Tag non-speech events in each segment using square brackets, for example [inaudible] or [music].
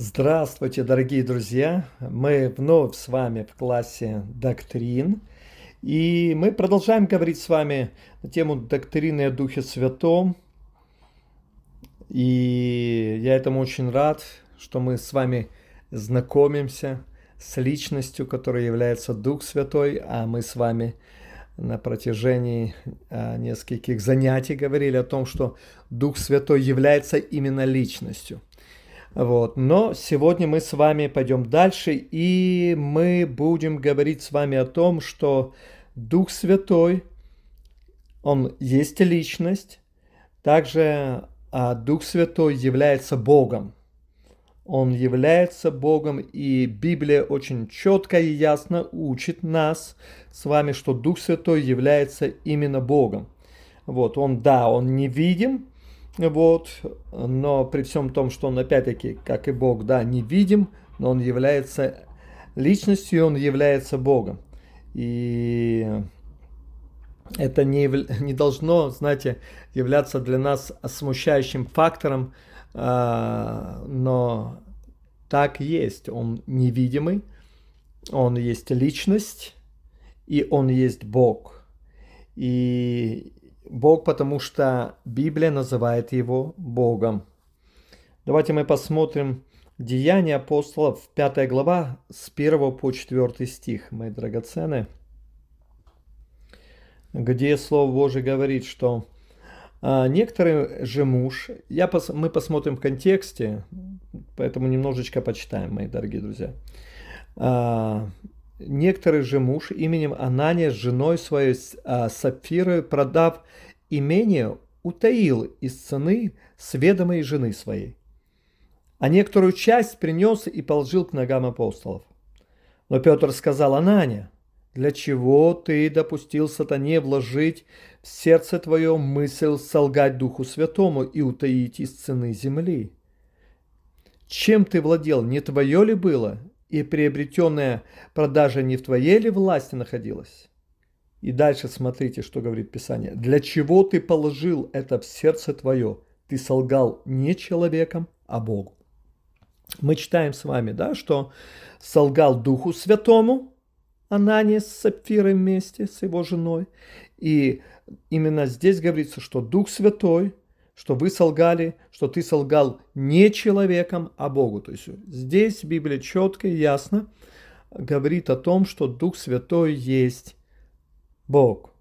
Здравствуйте, дорогие друзья! Мы вновь с вами в классе доктрин. И мы продолжаем говорить с вами на тему доктрины о Духе Святом. И я этому очень рад, что мы с вами знакомимся с личностью, которая является Дух Святой, а мы с вами на протяжении а, нескольких занятий говорили о том, что Дух Святой является именно личностью – вот. Но сегодня мы с вами пойдем дальше, и мы будем говорить с вами о том, что Дух Святой, Он есть личность, также а Дух Святой является Богом. Он является Богом, и Библия очень четко и ясно учит нас с вами, что Дух Святой является именно Богом. Вот, он, да, он не видим, вот. Но при всем том, что он опять-таки, как и Бог, да, не видим, но он является личностью, он является Богом. И это не, [laughs] не должно, знаете, являться для нас смущающим фактором, а, но так есть. Он невидимый, он есть личность, и он есть Бог. И Бог, потому что Библия называет его Богом. Давайте мы посмотрим Деяния апостолов, 5 глава, с 1 по 4 стих, мои драгоценные, где Слово Божие говорит, что а, некоторый же муж, я пос, мы посмотрим в контексте, поэтому немножечко почитаем, мои дорогие друзья. Некоторый же муж именем Анания с женой своей а, Сапфирой, продав имение, утаил из цены сведомой жены своей. А некоторую часть принес и положил к ногам апостолов. Но Петр сказал, Анания, для чего ты допустил сатане вложить в сердце твое мысль солгать Духу Святому и утаить из цены земли? Чем ты владел, не твое ли было, и приобретенная продажа не в твоей ли власти находилась? И дальше смотрите, что говорит Писание. Для чего ты положил это в сердце твое? Ты солгал не человеком, а Богу. Мы читаем с вами, да, что солгал Духу Святому, Анания с Сапфирой вместе с его женой. И именно здесь говорится, что Дух Святой – что вы солгали, что ты солгал не человеком, а Богу. То есть здесь Библия четко и ясно говорит о том, что Дух Святой есть Бог.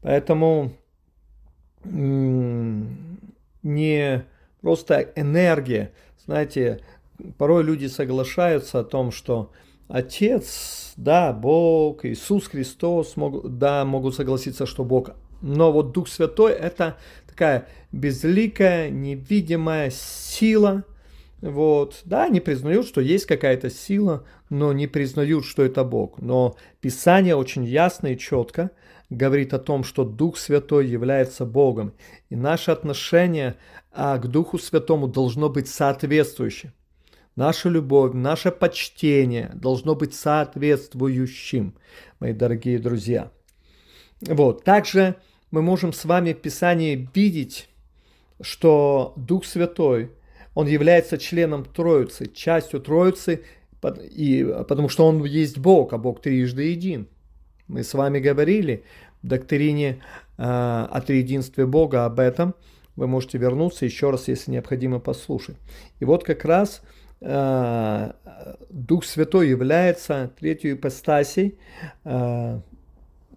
Поэтому не просто энергия. Знаете, порой люди соглашаются о том, что Отец, да, Бог, Иисус Христос, могут, да, могут согласиться, что Бог. Но вот Дух Святой – это такая безликая, невидимая сила. Вот. Да, они признают, что есть какая-то сила, но не признают, что это Бог. Но Писание очень ясно и четко говорит о том, что Дух Святой является Богом. И наше отношение а, к Духу Святому должно быть соответствующим. Наша любовь, наше почтение должно быть соответствующим, мои дорогие друзья. Вот. Также мы можем с вами в Писании видеть, что Дух Святой, Он является членом Троицы, частью Троицы, и, потому что Он есть Бог, а Бог трижды един. Мы с вами говорили в доктрине э, о триединстве Бога об этом. Вы можете вернуться еще раз, если необходимо, послушать. И вот как раз э, Дух Святой является третьей ипостасей э,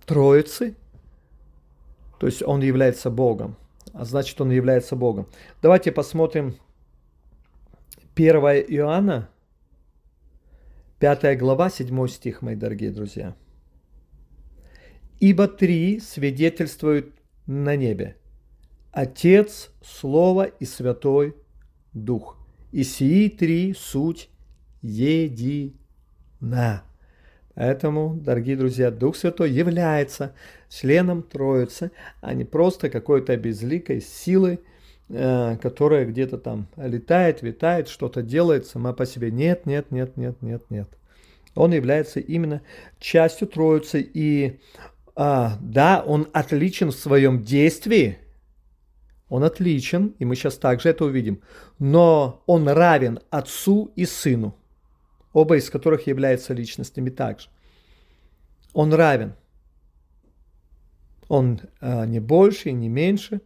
Троицы, то есть он является Богом. А значит, он является Богом. Давайте посмотрим 1 Иоанна, 5 глава, 7 стих, мои дорогие друзья. «Ибо три свидетельствуют на небе. Отец, Слово и Святой Дух. И сии три суть едина». Поэтому, дорогие друзья, Дух Святой является членом Троицы, а не просто какой-то безликой силой, э, которая где-то там летает, витает, что-то делает сама по себе. Нет, нет, нет, нет, нет, нет. Он является именно частью Троицы. И а, да, он отличен в своем действии. Он отличен, и мы сейчас также это увидим. Но он равен Отцу и Сыну, оба из которых являются личностями также. Он равен. Он э, не больше и не меньше.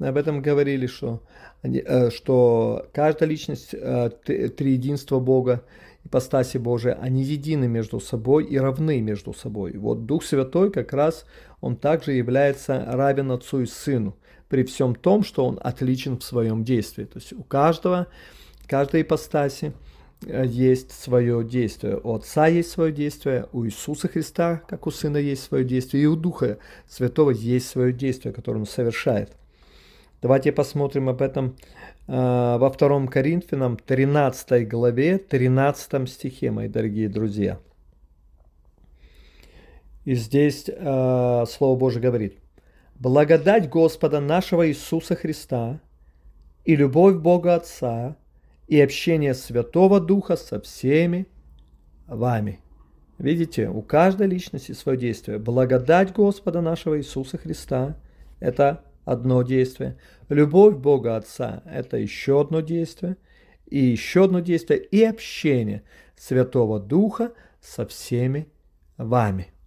Об этом говорили, что, э, что каждая личность, э, триединство Бога, ипостаси Божия, они едины между собой и равны между собой. Вот Дух Святой как раз, он также является равен Отцу и Сыну при всем том, что он отличен в своем действии. То есть у каждого, каждой ипостаси есть свое действие. У Отца есть свое действие, у Иисуса Христа, как у Сына, есть свое действие, и у Духа Святого есть свое действие, которое Он совершает. Давайте посмотрим об этом э, во втором Коринфянам 13 главе, 13 стихе, мои дорогие друзья. И здесь э, Слово Божье говорит – благодать Господа нашего Иисуса Христа и любовь Бога Отца и общение Святого Духа со всеми вами. Видите, у каждой личности свое действие. Благодать Господа нашего Иисуса Христа – это одно действие. Любовь Бога Отца – это еще одно действие. И еще одно действие – и общение Святого Духа со всеми вами –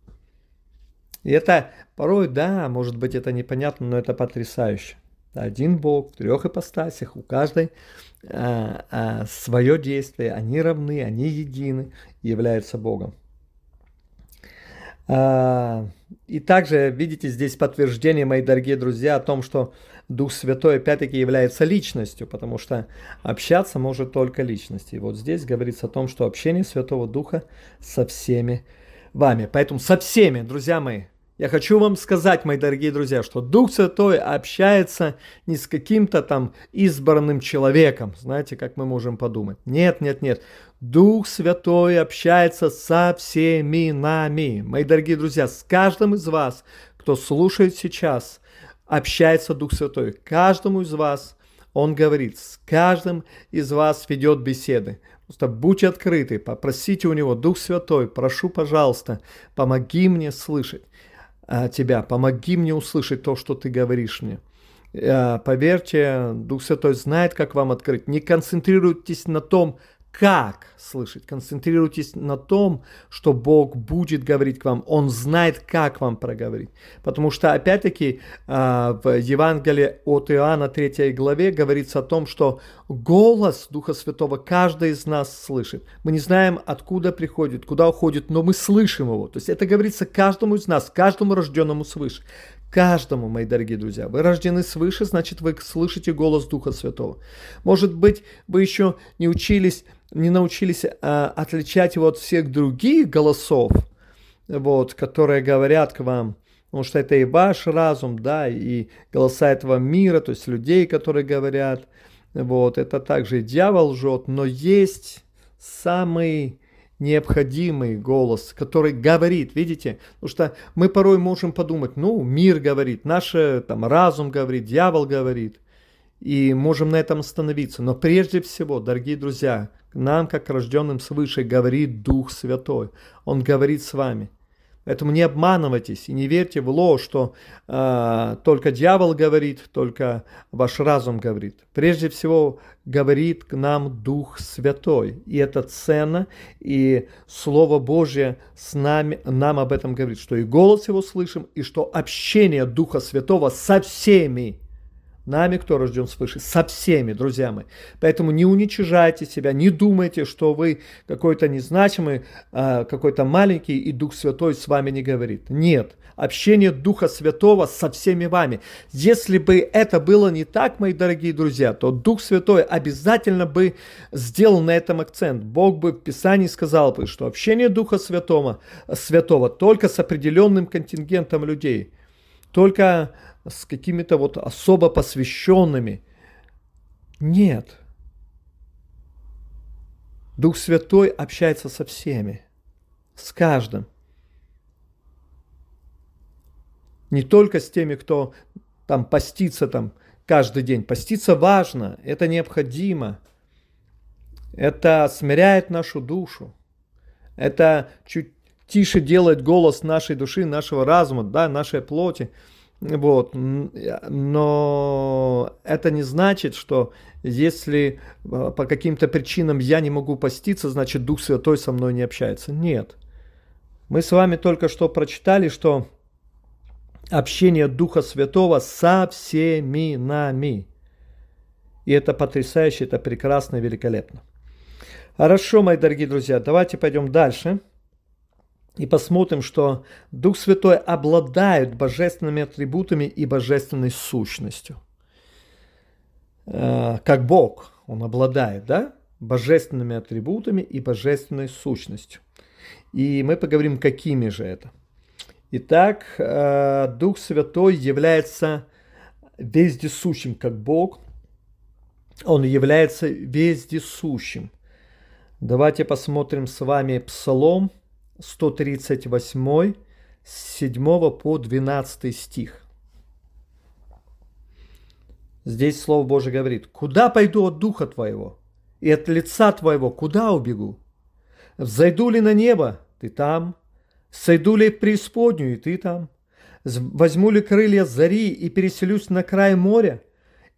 и это порой, да, может быть, это непонятно, но это потрясающе. Один Бог в трех ипостасях, у каждой а, а, свое действие, они равны, они едины, являются Богом. А, и также, видите, здесь подтверждение, мои дорогие друзья, о том, что Дух Святой опять-таки является личностью, потому что общаться может только личность. И вот здесь говорится о том, что общение Святого Духа со всеми вами. Поэтому со всеми, друзья мои, я хочу вам сказать, мои дорогие друзья, что Дух Святой общается не с каким-то там избранным человеком, знаете, как мы можем подумать. Нет, нет, нет. Дух Святой общается со всеми нами. Мои дорогие друзья, с каждым из вас, кто слушает сейчас, общается Дух Святой. Каждому из вас он говорит, с каждым из вас ведет беседы. Просто будьте открыты, попросите у него, Дух Святой, прошу, пожалуйста, помоги мне слышать. А, тебя, помоги мне услышать то, что ты говоришь мне. А, поверьте, Дух Святой знает, как вам открыть. Не концентрируйтесь на том, как слышать. Концентрируйтесь на том, что Бог будет говорить к вам. Он знает, как вам проговорить. Потому что, опять-таки, а, в Евангелии от Иоанна 3 главе говорится о том, что голос Духа Святого каждый из нас слышит. Мы не знаем, откуда приходит, куда уходит, но мы слышим его. То есть это говорится каждому из нас, каждому рожденному свыше. Каждому, мои дорогие друзья. Вы рождены свыше, значит, вы слышите голос Духа Святого. Может быть, вы еще не учились не научились а, отличать его от всех других голосов, вот, которые говорят к вам, потому что это и ваш разум, да, и голоса этого мира, то есть людей, которые говорят, вот, это также и дьявол лжет, но есть самый необходимый голос, который говорит, видите, потому что мы порой можем подумать, ну, мир говорит, наш там разум говорит, дьявол говорит, и можем на этом остановиться. Но прежде всего, дорогие друзья, нам, как рожденным свыше, говорит Дух Святой. Он говорит с вами. Поэтому не обманывайтесь и не верьте в ложь, что э, только дьявол говорит, только ваш разум говорит. Прежде всего говорит к нам Дух Святой. И это ценно, и Слово Божье с нами, нам об этом говорит, что и голос его слышим, и что общение Духа Святого со всеми нами, кто рожден свыше, со всеми, друзья мои. Поэтому не уничижайте себя, не думайте, что вы какой-то незначимый, а, какой-то маленький, и Дух Святой с вами не говорит. Нет, общение Духа Святого со всеми вами. Если бы это было не так, мои дорогие друзья, то Дух Святой обязательно бы сделал на этом акцент. Бог бы в Писании сказал бы, что общение Духа Святого, Святого только с определенным контингентом людей. Только с какими-то вот особо посвященными. Нет. Дух Святой общается со всеми, с каждым. Не только с теми, кто там постится там каждый день. Поститься важно, это необходимо. Это смиряет нашу душу. Это чуть тише делает голос нашей души, нашего разума, да, нашей плоти Вот. Но это не значит, что если по каким-то причинам я не могу поститься, значит Дух Святой со мной не общается. Нет. Мы с вами только что прочитали, что общение Духа Святого со всеми нами. И это потрясающе, это прекрасно, великолепно. Хорошо, мои дорогие друзья, давайте пойдем дальше и посмотрим, что Дух Святой обладает божественными атрибутами и божественной сущностью. Э, как Бог, Он обладает, да, божественными атрибутами и божественной сущностью. И мы поговорим, какими же это. Итак, э, Дух Святой является вездесущим, как Бог. Он является вездесущим. Давайте посмотрим с вами Псалом 138, с 7 по 12 стих. Здесь Слово Божие говорит, «Куда пойду от Духа Твоего, и от лица Твоего куда убегу? Взойду ли на небо, Ты там, Сойду ли в преисподнюю, и ты там? Возьму ли крылья зари и переселюсь на край моря?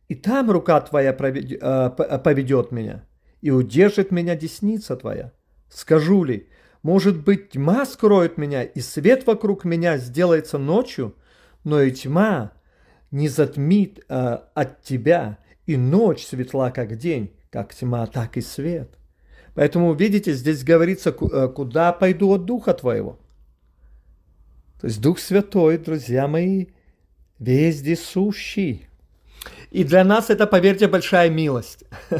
И там рука твоя э, поведет меня, и удержит меня десница твоя. Скажу ли, может быть, тьма скроет меня, и свет вокруг меня сделается ночью, но и тьма не затмит э, от тебя, и ночь светла, как день, как тьма, так и свет. Поэтому, видите, здесь говорится, э, куда пойду от Духа Твоего. То есть Дух Святой, друзья мои, вездесущий. И для нас это, поверьте, большая милость. [laughs]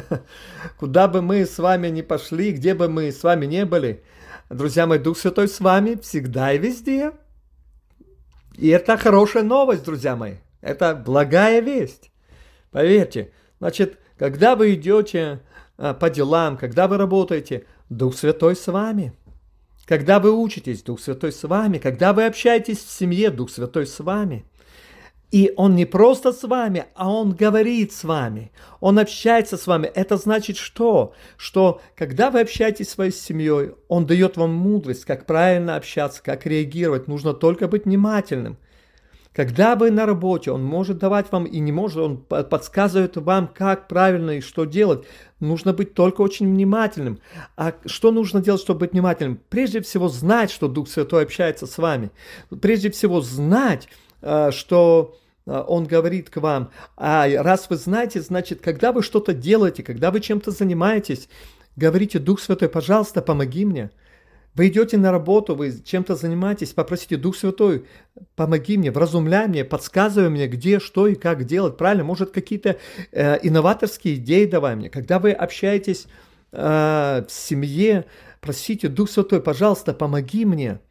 Куда бы мы с вами ни пошли, где бы мы с вами не были, друзья мои, Дух Святой с вами всегда и везде. И это хорошая новость, друзья мои. Это благая весть. Поверьте. Значит, когда вы идете а, по делам, когда вы работаете, Дух Святой с вами – когда вы учитесь, Дух Святой с вами. Когда вы общаетесь в семье, Дух Святой с вами. И Он не просто с вами, а Он говорит с вами. Он общается с вами. Это значит что? Что когда вы общаетесь с своей семьей, Он дает вам мудрость, как правильно общаться, как реагировать. Нужно только быть внимательным. Когда вы на работе, он может давать вам и не может, он подсказывает вам, как правильно и что делать. Нужно быть только очень внимательным. А что нужно делать, чтобы быть внимательным? Прежде всего знать, что Дух Святой общается с вами. Прежде всего знать, э, что он говорит к вам. А раз вы знаете, значит, когда вы что-то делаете, когда вы чем-то занимаетесь, говорите, Дух Святой, пожалуйста, помоги мне. Вы идете на работу, вы чем-то занимаетесь, попросите Дух Святой, помоги мне, вразумляй мне, подсказывай мне, где, что и как делать, правильно? Может, какие-то э, инноваторские идеи давай мне. Когда вы общаетесь э, в семье, просите Дух Святой, пожалуйста, помоги мне –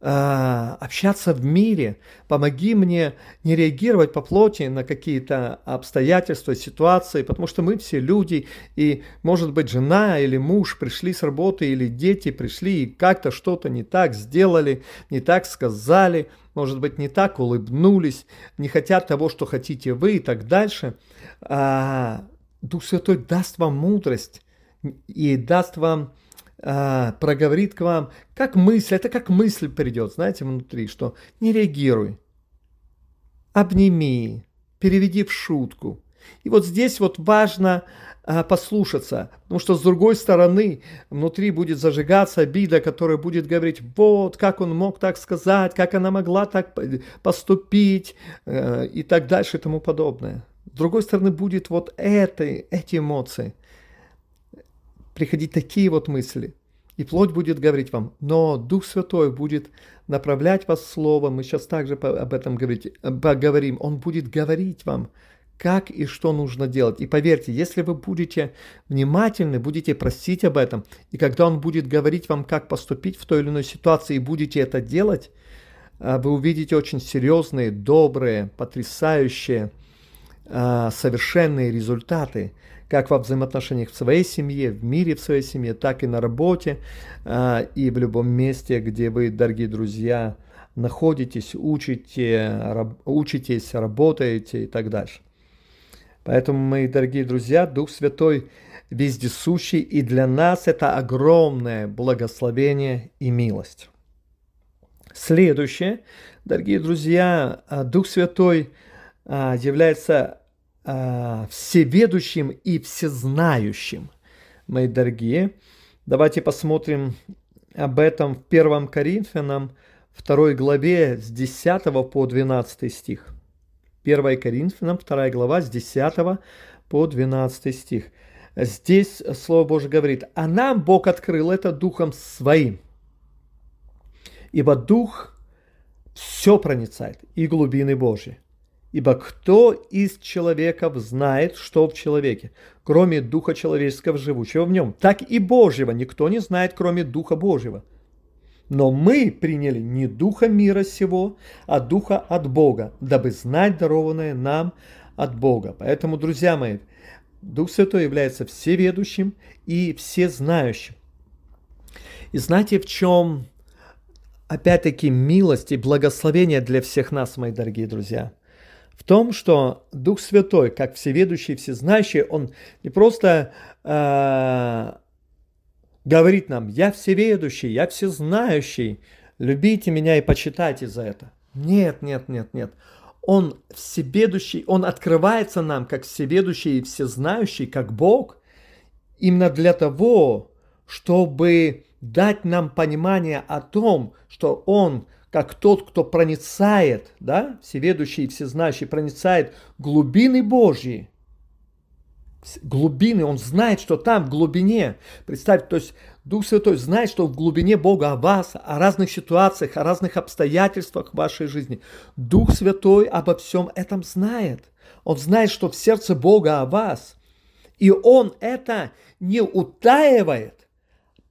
а, общаться в мире. Помоги мне не реагировать по плоти на какие-то обстоятельства, ситуации, потому что мы все люди, и, может быть, жена или муж пришли с работы, или дети пришли и как-то что-то не так сделали, не так сказали, может быть, не так улыбнулись, не хотят того, что хотите вы и так дальше. А, Дух Святой даст вам мудрость и даст вам а, проговорит к вам, как мысль, это как мысль придет, знаете, внутри, что не реагируй, обними, переведи в шутку. И вот здесь вот важно а, послушаться, потому что с другой стороны внутри будет зажигаться обида, которая будет говорить, вот, как он мог так сказать, как она могла так поступить э, и так дальше и тому подобное. С другой стороны будет вот это, эти эмоции – приходить такие вот мысли. И плоть будет говорить вам, но Дух Святой будет направлять вас словом. Мы сейчас также об этом говорить, поговорим. Он будет говорить вам, как и что нужно делать. И поверьте, если вы будете внимательны, будете просить об этом, и когда Он будет говорить вам, как поступить в той или иной ситуации, и будете это делать, а, вы увидите очень серьезные, добрые, потрясающие, а, совершенные результаты – как во взаимоотношениях в своей семье, в мире в своей семье, так и на работе а, и в любом месте, где вы, дорогие друзья, находитесь, учите, раб, учитесь, работаете и так дальше. Поэтому, мои дорогие друзья, Дух Святой вездесущий, и для нас это огромное благословение и милость. Следующее, дорогие друзья, а, Дух Святой а, является а, всеведущим и всезнающим. Мои дорогие, давайте посмотрим об этом в 1 Коринфянам 2 главе с 10 по 12 стих. 1 Коринфянам 2 глава с 10 по 12 стих. Здесь Слово Божье говорит, а нам Бог открыл это Духом Своим. Ибо Дух все проницает, и глубины Божьи. Ибо кто из человеков знает, что в человеке, кроме Духа человеческого, живущего в нем? Так и Божьего никто не знает, кроме Духа Божьего. Но мы приняли не духа мира сего, а духа от Бога, дабы знать дарованное нам от Бога. Поэтому, друзья мои, Дух Святой является всеведущим и всезнающим. И знаете, в чем, опять-таки, милость и благословение для всех нас, мои дорогие друзья? В том, что Дух Святой, как всеведущий, всезнающий, Он не просто э, говорит нам, я всеведущий, я всезнающий, любите меня и почитайте за это. Нет, нет, нет, нет. Он всеведущий, он открывается нам как всеведущий и всезнающий, как Бог, именно для того, чтобы дать нам понимание о том, что Он, как тот, кто проницает, да, всеведущий и всезнающий, проницает глубины Божьи, глубины, он знает, что там в глубине, представьте, то есть Дух Святой знает, что в глубине Бога о вас, о разных ситуациях, о разных обстоятельствах в вашей жизни. Дух Святой обо всем этом знает. Он знает, что в сердце Бога о вас. И Он это не утаивает.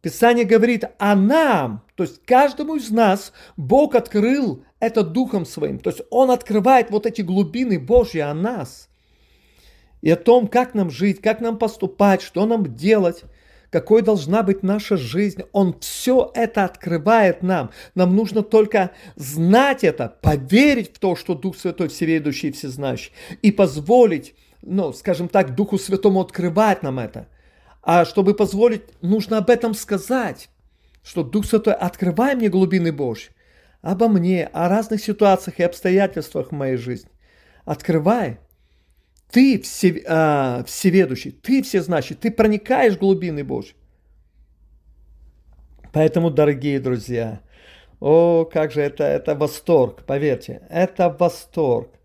Писание говорит о нам, то есть каждому из нас Бог открыл это Духом Своим. То есть Он открывает вот эти глубины Божьи о нас и о том, как нам жить, как нам поступать, что нам делать, какой должна быть наша жизнь. Он все это открывает нам. Нам нужно только знать это, поверить в то, что Дух Святой всеведущий и всезнающий, и позволить, ну, скажем так, Духу Святому открывать нам это. А чтобы позволить, нужно об этом сказать, что Дух Святой, открывай мне глубины Божьи, обо мне, о разных ситуациях и обстоятельствах в моей жизни. Открывай, ты все, а, всеведущий, ты всезнающий, ты проникаешь в глубины Божьи. Поэтому, дорогие друзья, о, как же это, это восторг, поверьте, это восторг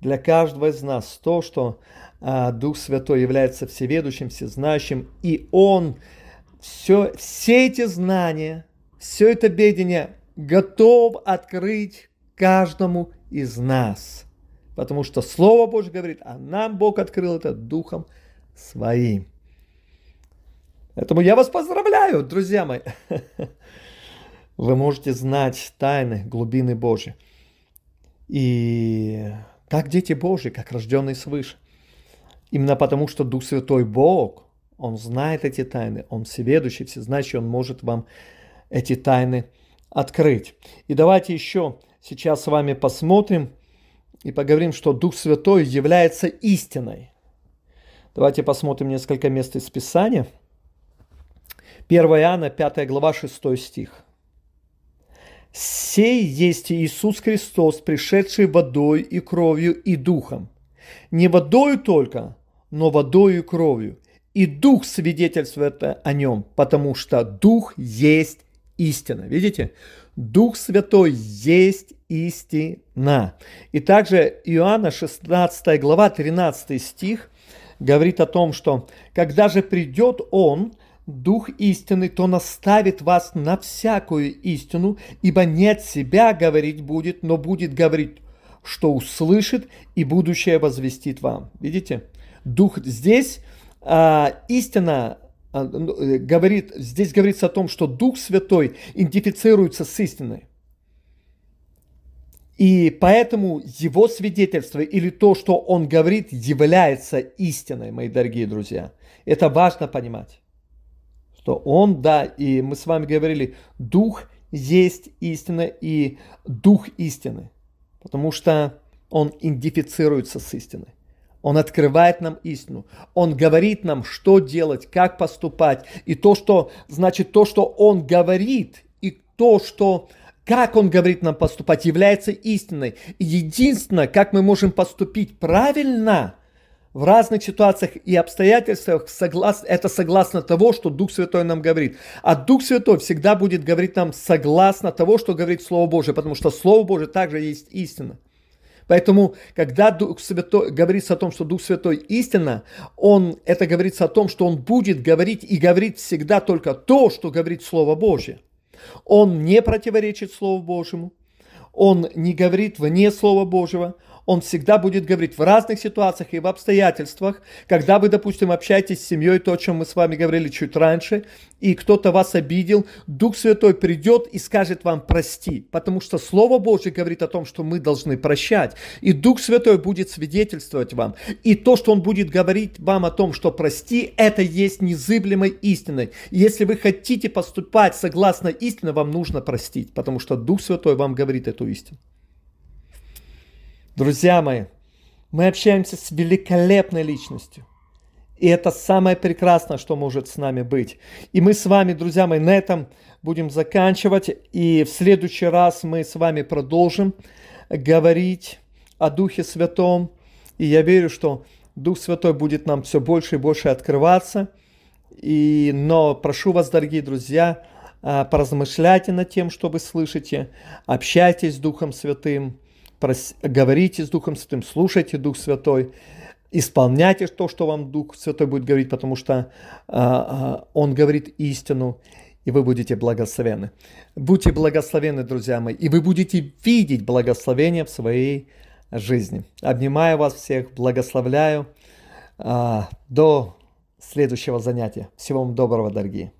для каждого из нас, то, что а, Дух Святой является всеведущим, всезнающим, и Он все, все эти знания, все это ведение готов открыть каждому из нас – Потому что Слово Божье говорит, а нам Бог открыл это Духом Своим. Поэтому я вас поздравляю, друзья мои. [laughs] Вы можете знать тайны, глубины Божьи. И как дети Божьи, как рожденные свыше. Именно потому, что Дух Святой Бог, Он знает эти тайны, Он всеведущий, всезнающий, Он может вам эти тайны открыть. И давайте еще сейчас с вами посмотрим и поговорим, что Дух Святой является истиной. Давайте посмотрим несколько мест из Писания. 1 Иоанна, 5 глава, 6 стих. «Сей есть Иисус Христос, пришедший водой и кровью и духом. Не водою только, но водою и кровью. И дух свидетельствует о нем, потому что дух есть истина». Видите? Дух Святой есть истина. И также Иоанна 16 глава 13 стих говорит о том, что когда же придет Он, Дух истины, то наставит вас на всякую истину, ибо не от себя говорить будет, но будет говорить, что услышит и будущее возвестит вам. Видите? Дух здесь а, истина а, ну, э, говорит, здесь говорится о том, что Дух Святой идентифицируется с истиной. И поэтому его свидетельство или то, что он говорит, является истиной, мои дорогие друзья. Это важно понимать. Что он, да, и мы с вами говорили, дух есть истина и дух истины. Потому что он идентифицируется с истиной. Он открывает нам истину. Он говорит нам, что делать, как поступать. И то, что, значит, то, что он говорит, и то, что, как Он говорит нам поступать, является истиной. И единственное, как мы можем поступить правильно в разных ситуациях и обстоятельствах, согласно, это согласно того, что Дух Святой нам говорит. А Дух Святой всегда будет говорить нам согласно того, что говорит Слово Божие, потому что Слово Божие также есть истина. Поэтому, когда Дух Святой, говорится о том, что Дух Святой истина, он, это говорится о том, что он будет говорить и говорит всегда только то, что говорит Слово Божье. Он не противоречит Слову Божьему, он не говорит вне Слова Божьего, он всегда будет говорить в разных ситуациях и в обстоятельствах, когда вы, допустим, общаетесь с семьей, то, о чем мы с вами говорили чуть раньше, и кто-то вас обидел, Дух Святой придет и скажет вам прости, потому что Слово Божье говорит о том, что мы должны прощать, и Дух Святой будет свидетельствовать вам, и то, что Он будет говорить вам о том, что прости, это есть незыблемой истиной. Если вы хотите поступать согласно истине, вам нужно простить, потому что Дух Святой вам говорит эту истину. Друзья мои, мы общаемся с великолепной личностью. И это самое прекрасное, что может с нами быть. И мы с вами, друзья мои, на этом будем заканчивать. И в следующий раз мы с вами продолжим говорить о Духе Святом. И я верю, что Дух Святой будет нам все больше и больше открываться. И, но прошу вас, дорогие друзья, а, поразмышляйте над тем, что вы слышите, общайтесь с Духом Святым, прос... говорите с Духом Святым, слушайте Дух Святой, исполняйте то, что вам Дух Святой будет говорить, потому что а, Он говорит истину, и вы будете благословены. Будьте благословены, друзья мои, и вы будете видеть благословение в своей жизни. Обнимаю вас всех, благословляю. А, до следующего занятия. Всего вам доброго, дорогие.